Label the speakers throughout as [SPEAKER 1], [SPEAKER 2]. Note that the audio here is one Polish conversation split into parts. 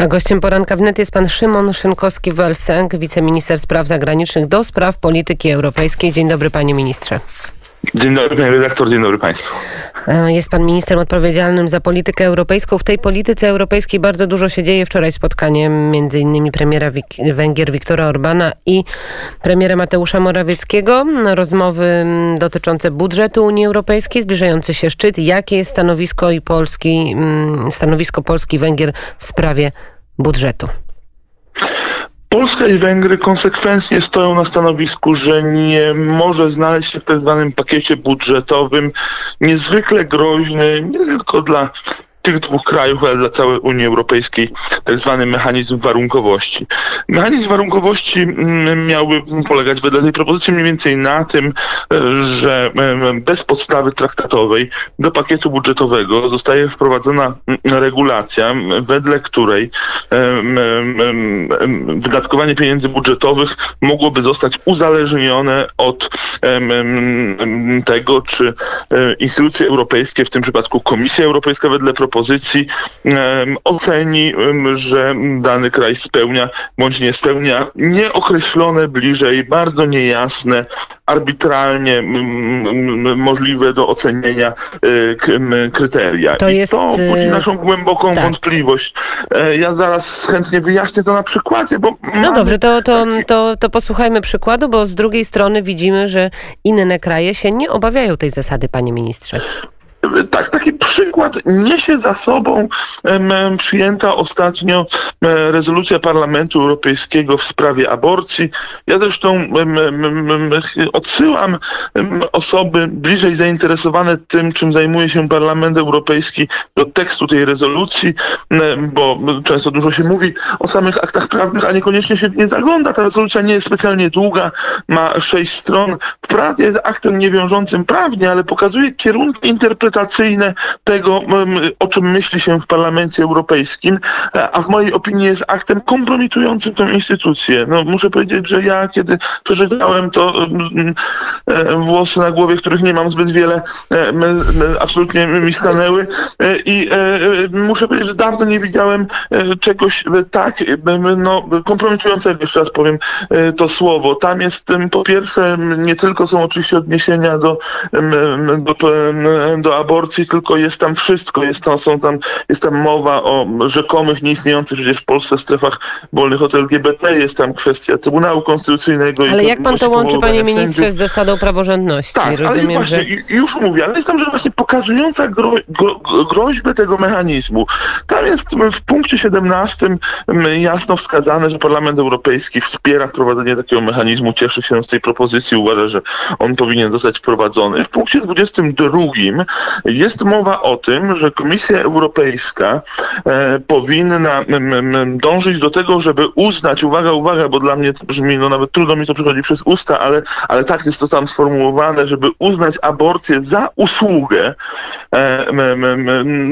[SPEAKER 1] A gościem poranka wnet jest pan Szymon Szynkowski-Welsenk, wiceminister spraw zagranicznych do spraw polityki europejskiej. Dzień dobry panie ministrze.
[SPEAKER 2] Dzień dobry, panie redaktor, dzień dobry państwu.
[SPEAKER 1] E, jest pan ministrem odpowiedzialnym za politykę europejską. W tej polityce europejskiej bardzo dużo się dzieje. Wczoraj spotkanie między innymi premiera Wik- Węgier Viktora Orbana i premiera Mateusza Morawieckiego. Rozmowy mm, dotyczące budżetu Unii Europejskiej, zbliżający się szczyt. Jakie jest stanowisko i Polski, mm, stanowisko Polski Węgier w sprawie budżetu?
[SPEAKER 2] Polska i Węgry konsekwentnie stoją na stanowisku, że nie może znaleźć się w tak zwanym pakiecie budżetowym niezwykle groźny nie tylko dla tych dwóch krajów, ale dla całej Unii Europejskiej tak zwany mechanizm warunkowości. Mechanizm warunkowości mm, miałby polegać wedle tej propozycji mniej więcej na tym, e, że em, bez podstawy traktatowej do pakietu budżetowego zostaje wprowadzona mm, regulacja, wedle której em, wydatkowanie pieniędzy budżetowych mogłoby zostać uzależnione od tego, czy e, instytucje europejskie, w tym przypadku Komisja Europejska wedle propozycji, em, oceni, że dany kraj spełnia bądź nie spełnia nieokreślone bliżej, bardzo niejasne, arbitralnie możliwe do ocenienia m, kryteria.
[SPEAKER 1] To
[SPEAKER 2] I
[SPEAKER 1] jest,
[SPEAKER 2] to budzi
[SPEAKER 1] y,
[SPEAKER 2] naszą głęboką
[SPEAKER 1] tak.
[SPEAKER 2] wątpliwość. E, Ja zaraz chętnie wyjaśnię to na przykładzie, bo
[SPEAKER 1] No dobrze, to, to, to, to posłuchajmy przykładu, bo z drugiej strony widzimy, że inne kraje się nie obawiają tej zasady, panie ministrze.
[SPEAKER 2] Tak, taki przykład niesie za sobą przyjęta ostatnio rezolucja Parlamentu Europejskiego w sprawie aborcji. Ja zresztą odsyłam osoby bliżej zainteresowane tym, czym zajmuje się Parlament Europejski do tekstu tej rezolucji, bo często dużo się mówi o samych aktach prawnych, a niekoniecznie się w nie zagląda. Ta rezolucja nie jest specjalnie długa, ma sześć stron. Wprawdzie jest aktem niewiążącym prawnie, ale pokazuje kierunki interpretacyjne tego, o czym myśli się w Parlamencie Europejskim, e, a w mojej opinii jest aktem kompromitującym tę instytucję. No, muszę powiedzieć, że ja kiedy przeczytałem to e, włosy na głowie, których nie mam zbyt wiele, absolutnie mi stanęły e, i muszę powiedzieć, że dawno nie widziałem czegoś tak no, kompromitującego, jeszcze raz powiem to słowo. Tam jest po pierwsze nie tylko są oczywiście odniesienia do, do, em, do aborcji, tylko jest tam wszystko. Jest tam, są tam, jest tam mowa o rzekomych nieistniejących przecież w Polsce strefach wolnych od LGBT, jest tam kwestia Trybunału Konstytucyjnego. i
[SPEAKER 1] Ale jak pan to łączy, panie ministrze,
[SPEAKER 2] sędziów.
[SPEAKER 1] z zasadą praworządności?
[SPEAKER 2] Tak, ale
[SPEAKER 1] Rozumiem,
[SPEAKER 2] właśnie,
[SPEAKER 1] że...
[SPEAKER 2] już mówię, ale jest tam, że właśnie pokazująca gro, gro, groźbę tego mechanizmu. Tam jest w punkcie 17 m, jasno wskazane, że Parlament Europejski wspiera wprowadzenie takiego mechanizmu, cieszy się z tej propozycji, uważa, że on powinien zostać wprowadzony. W punkcie 22 jest mowa o tym, że Komisja Europejska e, powinna dążyć do tego, żeby uznać, uwaga, uwaga, bo dla mnie to brzmi, no nawet trudno mi to przychodzi przez usta, ale, ale tak jest to tam sformułowane, żeby uznać aborcję za usługę e,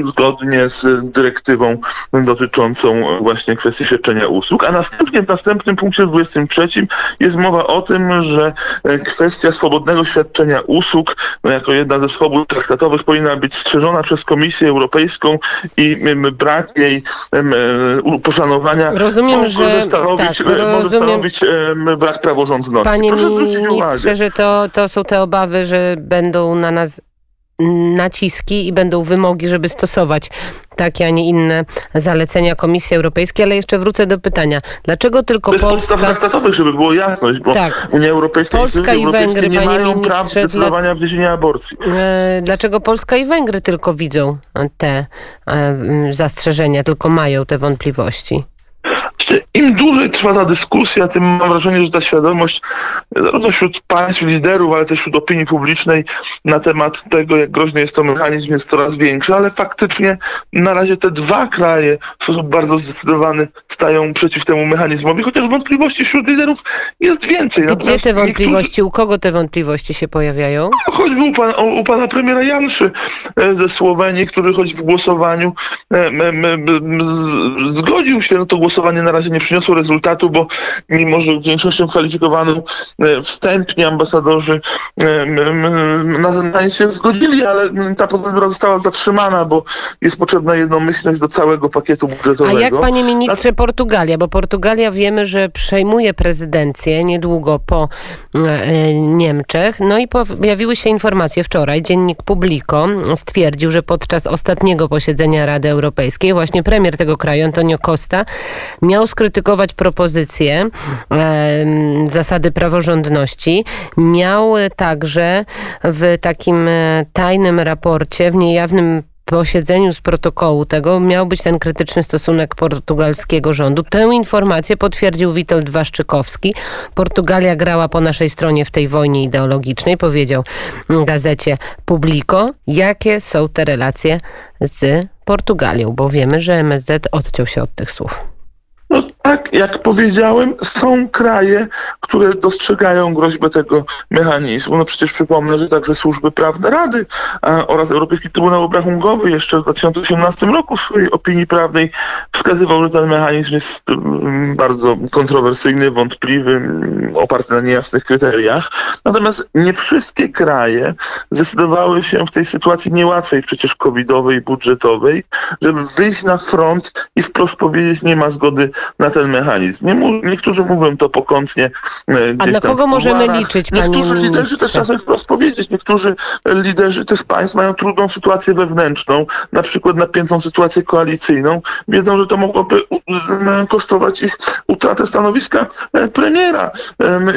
[SPEAKER 2] zgodnie z dyrektywą dotyczącą właśnie kwestii świadczenia usług, a następnie w następnym punkcie 23 jest mowa o tym, że e, kwestia swobodnego świadczenia usług no, jako jedna ze swobód traktatowych powinna być strzeżona przez Komisję Europejską i brak jej e, poszanowania
[SPEAKER 1] Rozumiem,
[SPEAKER 2] może
[SPEAKER 1] że-
[SPEAKER 2] stanowić,
[SPEAKER 1] tak,
[SPEAKER 2] e, może
[SPEAKER 1] rozumiem.
[SPEAKER 2] stanowić em, brak praworządności.
[SPEAKER 1] Panie
[SPEAKER 2] Proszę uwagę.
[SPEAKER 1] ministrze, że to, to są te obawy, że będą na nas naciski i będą wymogi, żeby stosować takie, a nie inne zalecenia Komisji Europejskiej, ale jeszcze wrócę do pytania. Dlaczego tylko
[SPEAKER 2] Bez podstaw
[SPEAKER 1] Polska...
[SPEAKER 2] traktatowych, żeby było jasność, bo
[SPEAKER 1] Tak.
[SPEAKER 2] Unia Europejska
[SPEAKER 1] Polska i
[SPEAKER 2] europejskie
[SPEAKER 1] Węgry,
[SPEAKER 2] nie
[SPEAKER 1] panie
[SPEAKER 2] mają praw
[SPEAKER 1] ministrze,
[SPEAKER 2] decydowania w dziedzinie aborcji.
[SPEAKER 1] E, Dlaczego Polska i Węgry tylko widzą te e, zastrzeżenia, tylko mają te wątpliwości?
[SPEAKER 2] Im dłużej trwa ta dyskusja, tym mam wrażenie, że ta świadomość zarówno wśród państw liderów, ale też wśród opinii publicznej na temat tego, jak groźny jest to mechanizm, jest coraz większa, ale faktycznie na razie te dwa kraje w sposób bardzo zdecydowany stają przeciw temu mechanizmowi, chociaż wątpliwości wśród liderów jest więcej.
[SPEAKER 1] Gdzie Natomiast te wątpliwości, niektórzy... u kogo te wątpliwości się pojawiają?
[SPEAKER 2] Choćby u, pan, u pana premiera Janszy e, ze Słowenii, który choć w głosowaniu e, zgodził się, no to głosowanie na razie nie przyniosło rezultatu, bo mimo, że większością kwalifikowaną wstępnie ambasadorzy na, na nie się zgodzili, ale ta procedura została zatrzymana, bo jest potrzebna jednomyślność do całego pakietu budżetowego.
[SPEAKER 1] A jak, panie ministrze, Portugalia? Bo Portugalia wiemy, że przejmuje prezydencję niedługo po e, Niemczech. No i pojawiły się informacje wczoraj. Dziennik Publico stwierdził, że podczas ostatniego posiedzenia Rady Europejskiej właśnie premier tego kraju, Antonio Costa, miał skrytykować propozycję e, zasady praworządności. Miał także w takim e, tajnym raporcie, w niejawnym posiedzeniu z protokołu tego miał być ten krytyczny stosunek portugalskiego rządu. Tę informację potwierdził Witold Waszczykowski. Portugalia grała po naszej stronie w tej wojnie ideologicznej, powiedział gazecie Publico. Jakie są te relacje z Portugalią? Bo wiemy, że MSZ odciął się od tych słów.
[SPEAKER 2] Tak, jak powiedziałem, są kraje, które dostrzegają groźbę tego mechanizmu. No przecież przypomnę, że także służby prawne Rady a, oraz Europejski Trybunał Obrachunkowy jeszcze w 2018 roku w swojej opinii prawnej wskazywał, że ten mechanizm jest um, bardzo kontrowersyjny, wątpliwy, um, oparty na niejasnych kryteriach. Natomiast nie wszystkie kraje zdecydowały się w tej sytuacji niełatwej, przecież covidowej, budżetowej, żeby wyjść na front i wprost powiedzieć, nie ma zgody na ten mechanizm. Nie, niektórzy mówią to pokątnie.
[SPEAKER 1] E, A na kogo możemy liczyć, panie
[SPEAKER 2] Niektórzy liderzy też czasem wprost powiedzieć, niektórzy liderzy tych państw mają trudną sytuację wewnętrzną, na przykład napiętą sytuację koalicyjną. Wiedzą, że to mogłoby kosztować ich utratę stanowiska e, premiera.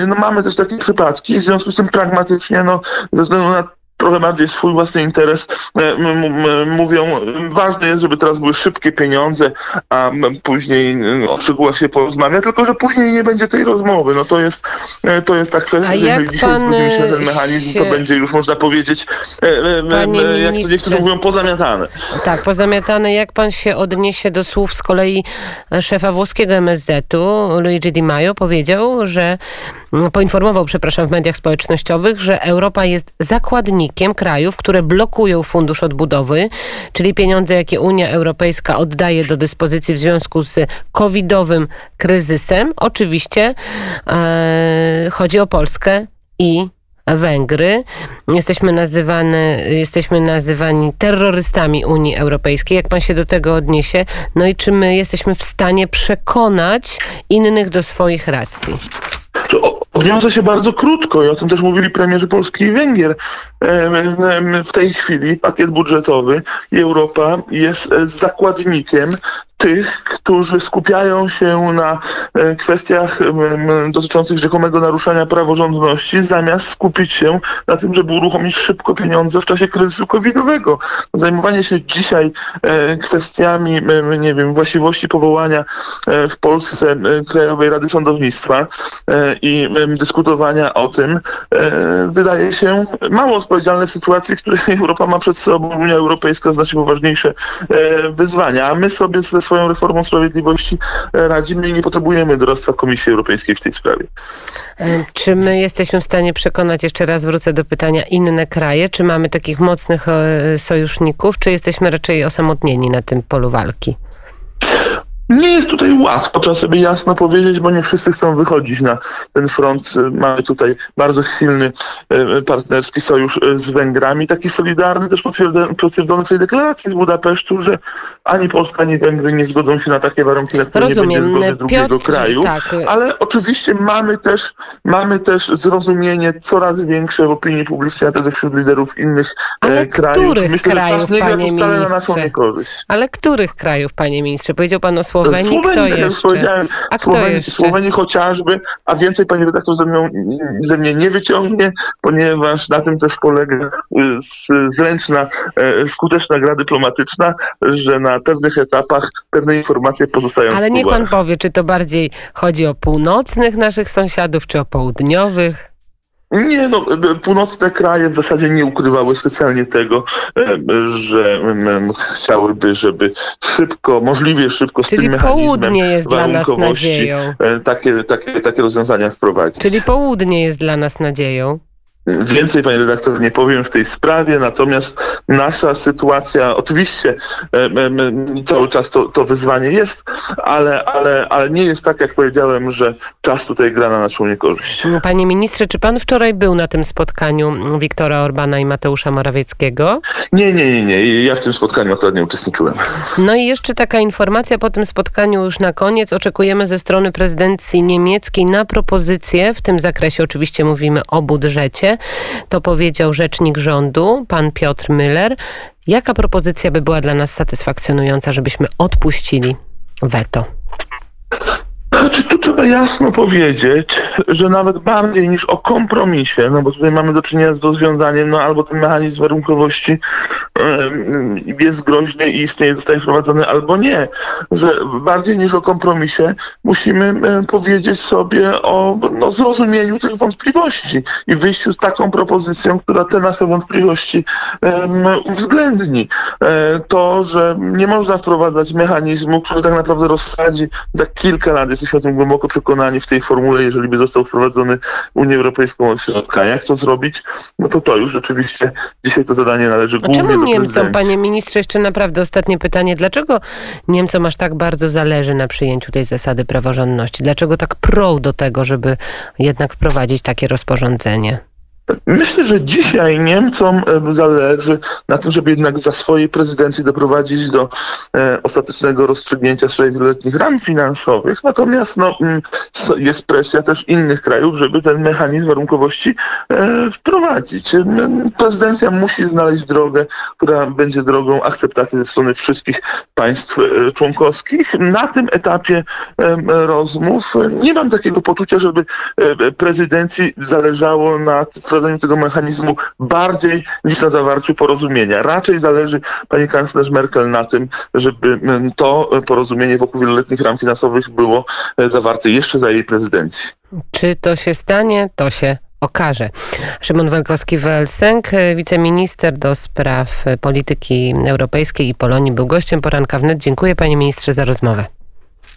[SPEAKER 2] No, mamy też takie przypadki, w związku z tym pragmatycznie, no, ze względu na trochę bardziej swój własny interes e, mówią, ważne jest, żeby teraz były szybkie pieniądze, a później o szczegółach się porozmawia, tylko że później nie będzie tej rozmowy. No to jest, e, to jest tak kwestia, jeżeli dzisiaj zgodzimy się na ten mechanizm, to będzie już można powiedzieć, e, jak to niektórzy mówią, pozamiatane.
[SPEAKER 1] Tak, pozamiatane. Jak pan się odniesie do słów z kolei szefa włoskiego MSZ-u, Luigi Di Maio, powiedział, że poinformował, przepraszam, w mediach społecznościowych, że Europa jest zakładnikiem krajów, które blokują fundusz odbudowy, czyli pieniądze, jakie Unia Europejska oddaje do dyspozycji w związku z covidowym kryzysem. Oczywiście e, chodzi o Polskę i Węgry. Jesteśmy, nazywane, jesteśmy nazywani terrorystami Unii Europejskiej. Jak pan się do tego odniesie? No i czy my jesteśmy w stanie przekonać innych do swoich racji?
[SPEAKER 2] Odniosę się bardzo krótko i o tym też mówili premierzy Polski i Węgier. W tej chwili pakiet budżetowy Europa jest e, zakładnikiem tych, którzy skupiają się na e, kwestiach dotyczących rzekomego naruszania praworządności, zamiast skupić się na tym, żeby uruchomić szybko pieniądze w czasie kryzysu covidowego. Zajmowanie się dzisiaj e, kwestiami, nie wiem, właściwości powołania e, w Polsce Krajowej Rady Sądownictwa i dyskutowania o tym wydaje się mało odpowiedzialne w sytuacji, w której Europa ma przed sobą Unia Europejska znacznie poważniejsze wyzwania, a my sobie ze swoją reformą sprawiedliwości e, radzimy i nie potrzebujemy doradztwa Komisji Europejskiej w tej sprawie.
[SPEAKER 1] E, czy my jesteśmy w stanie przekonać, jeszcze raz wrócę do pytania, inne kraje? Czy mamy takich mocnych e, sojuszników, czy jesteśmy raczej osamotnieni na tym polu walki?
[SPEAKER 2] Nie jest tutaj łatwo, trzeba sobie jasno powiedzieć, bo nie wszyscy chcą wychodzić na ten front. Mamy tutaj bardzo silny e, partnerski sojusz e, z Węgrami, taki solidarny, też potwierdzony w tej deklaracji z Budapesztu, że ani Polska, ani Węgry nie zgodzą się na takie warunki, na które Rozumiem. nie będzie zgody drugiego Piotr, kraju. Tak. Ale oczywiście mamy też, mamy też zrozumienie coraz większe w opinii publicznej, a także wśród liderów innych
[SPEAKER 1] e, Ale
[SPEAKER 2] krajów.
[SPEAKER 1] Których Myślę, krajów, że czas nie gra wcale na naszą niekorzyść. Ale których krajów, panie ministrze? Powiedział pan o Słowenii, Słowenii kto jeszcze? Powiedziałem,
[SPEAKER 2] A kto Słowenii, jeszcze? Słowenii chociażby, a więcej pani redaktor ze, mną, ze mnie nie wyciągnie, ponieważ na tym też polega zręczna, e, skuteczna gra dyplomatyczna, że na pewnych etapach pewne informacje pozostają
[SPEAKER 1] Ale niech pan powie, czy to bardziej chodzi o północnych naszych sąsiadów, czy o południowych?
[SPEAKER 2] Nie, no, północne kraje w zasadzie nie ukrywały specjalnie tego, że chciałyby, żeby szybko, możliwie szybko z
[SPEAKER 1] Czyli
[SPEAKER 2] tym
[SPEAKER 1] południe jest dla nas nadzieją.
[SPEAKER 2] Takie, takie, takie rozwiązania wprowadzić.
[SPEAKER 1] Czyli południe jest dla nas nadzieją.
[SPEAKER 2] Więcej, panie redaktor, nie powiem w tej sprawie, natomiast nasza sytuacja, oczywiście cały czas to, to wyzwanie jest, ale, ale, ale nie jest tak, jak powiedziałem, że czas tutaj gra na naszą niekorzyść.
[SPEAKER 1] Panie ministrze, czy pan wczoraj był na tym spotkaniu Wiktora Orbana i Mateusza Morawieckiego?
[SPEAKER 2] Nie, nie, nie, nie. Ja w tym spotkaniu akurat nie uczestniczyłem.
[SPEAKER 1] No i jeszcze taka informacja po tym spotkaniu już na koniec. Oczekujemy ze strony prezydencji niemieckiej na propozycje, w tym zakresie oczywiście mówimy o budżecie, to powiedział rzecznik rządu, pan Piotr Müller. Jaka propozycja by była dla nas satysfakcjonująca, żebyśmy odpuścili weto?
[SPEAKER 2] Znaczy, tu trzeba jasno powiedzieć, że nawet bardziej niż o kompromisie, no bo tutaj mamy do czynienia z rozwiązaniem, no albo ten mechanizm warunkowości jest groźny i istnieje, zostaje wprowadzony, albo nie. Że bardziej niż o kompromisie musimy powiedzieć sobie o no, zrozumieniu tych wątpliwości i wyjściu z taką propozycją, która te nasze wątpliwości um, uwzględni. E, to, że nie można wprowadzać mechanizmu, który tak naprawdę rozsadzi za kilka lat, jesteśmy o tym głęboko przekonani w tej formule, jeżeli by został wprowadzony Unię Europejską od środka. Jak to zrobić? No to to już rzeczywiście dzisiaj to zadanie należy głównie
[SPEAKER 1] Czemu Niemcom, panie ministrze, jeszcze naprawdę ostatnie pytanie. Dlaczego Niemcom aż tak bardzo zależy na przyjęciu tej zasady praworządności? Dlaczego tak prą do tego, żeby jednak wprowadzić takie rozporządzenie?
[SPEAKER 2] Myślę, że dzisiaj Niemcom e, zależy na tym, żeby jednak za swojej prezydencji doprowadzić do e, ostatecznego rozstrzygnięcia swoich wieloletnich ram finansowych. Natomiast no, mm, jest presja też innych krajów, żeby ten mechanizm warunkowości e, wprowadzić. Prezydencja musi znaleźć drogę, która będzie drogą akceptacji ze strony wszystkich państw członkowskich. Na tym etapie rozmów nie mam takiego poczucia, żeby prezydencji zależało na wprowadzeniu tego mechanizmu bardziej niż na zawarciu porozumienia. Raczej zależy pani kanclerz Merkel na tym, żeby to porozumienie wokół wieloletnich ram finansowych było e, zawarte jeszcze za jej prezydencji.
[SPEAKER 1] Czy to się stanie? To się okaże. Szymon Welkowski-Welsenk, wiceminister do spraw polityki europejskiej i Polonii, był gościem poranka wnet. Dziękuję panie ministrze za rozmowę.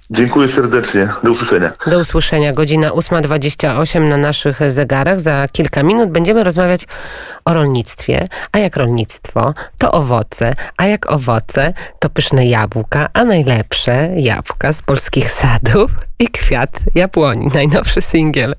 [SPEAKER 2] Dziękuję serdecznie. Do usłyszenia.
[SPEAKER 1] Do usłyszenia. Godzina 8.28 na naszych zegarach. Za kilka minut będziemy rozmawiać o rolnictwie. A jak rolnictwo, to owoce. A jak owoce, to pyszne jabłka. A najlepsze jabłka z polskich sadów i kwiat jabłoni. Najnowszy singiel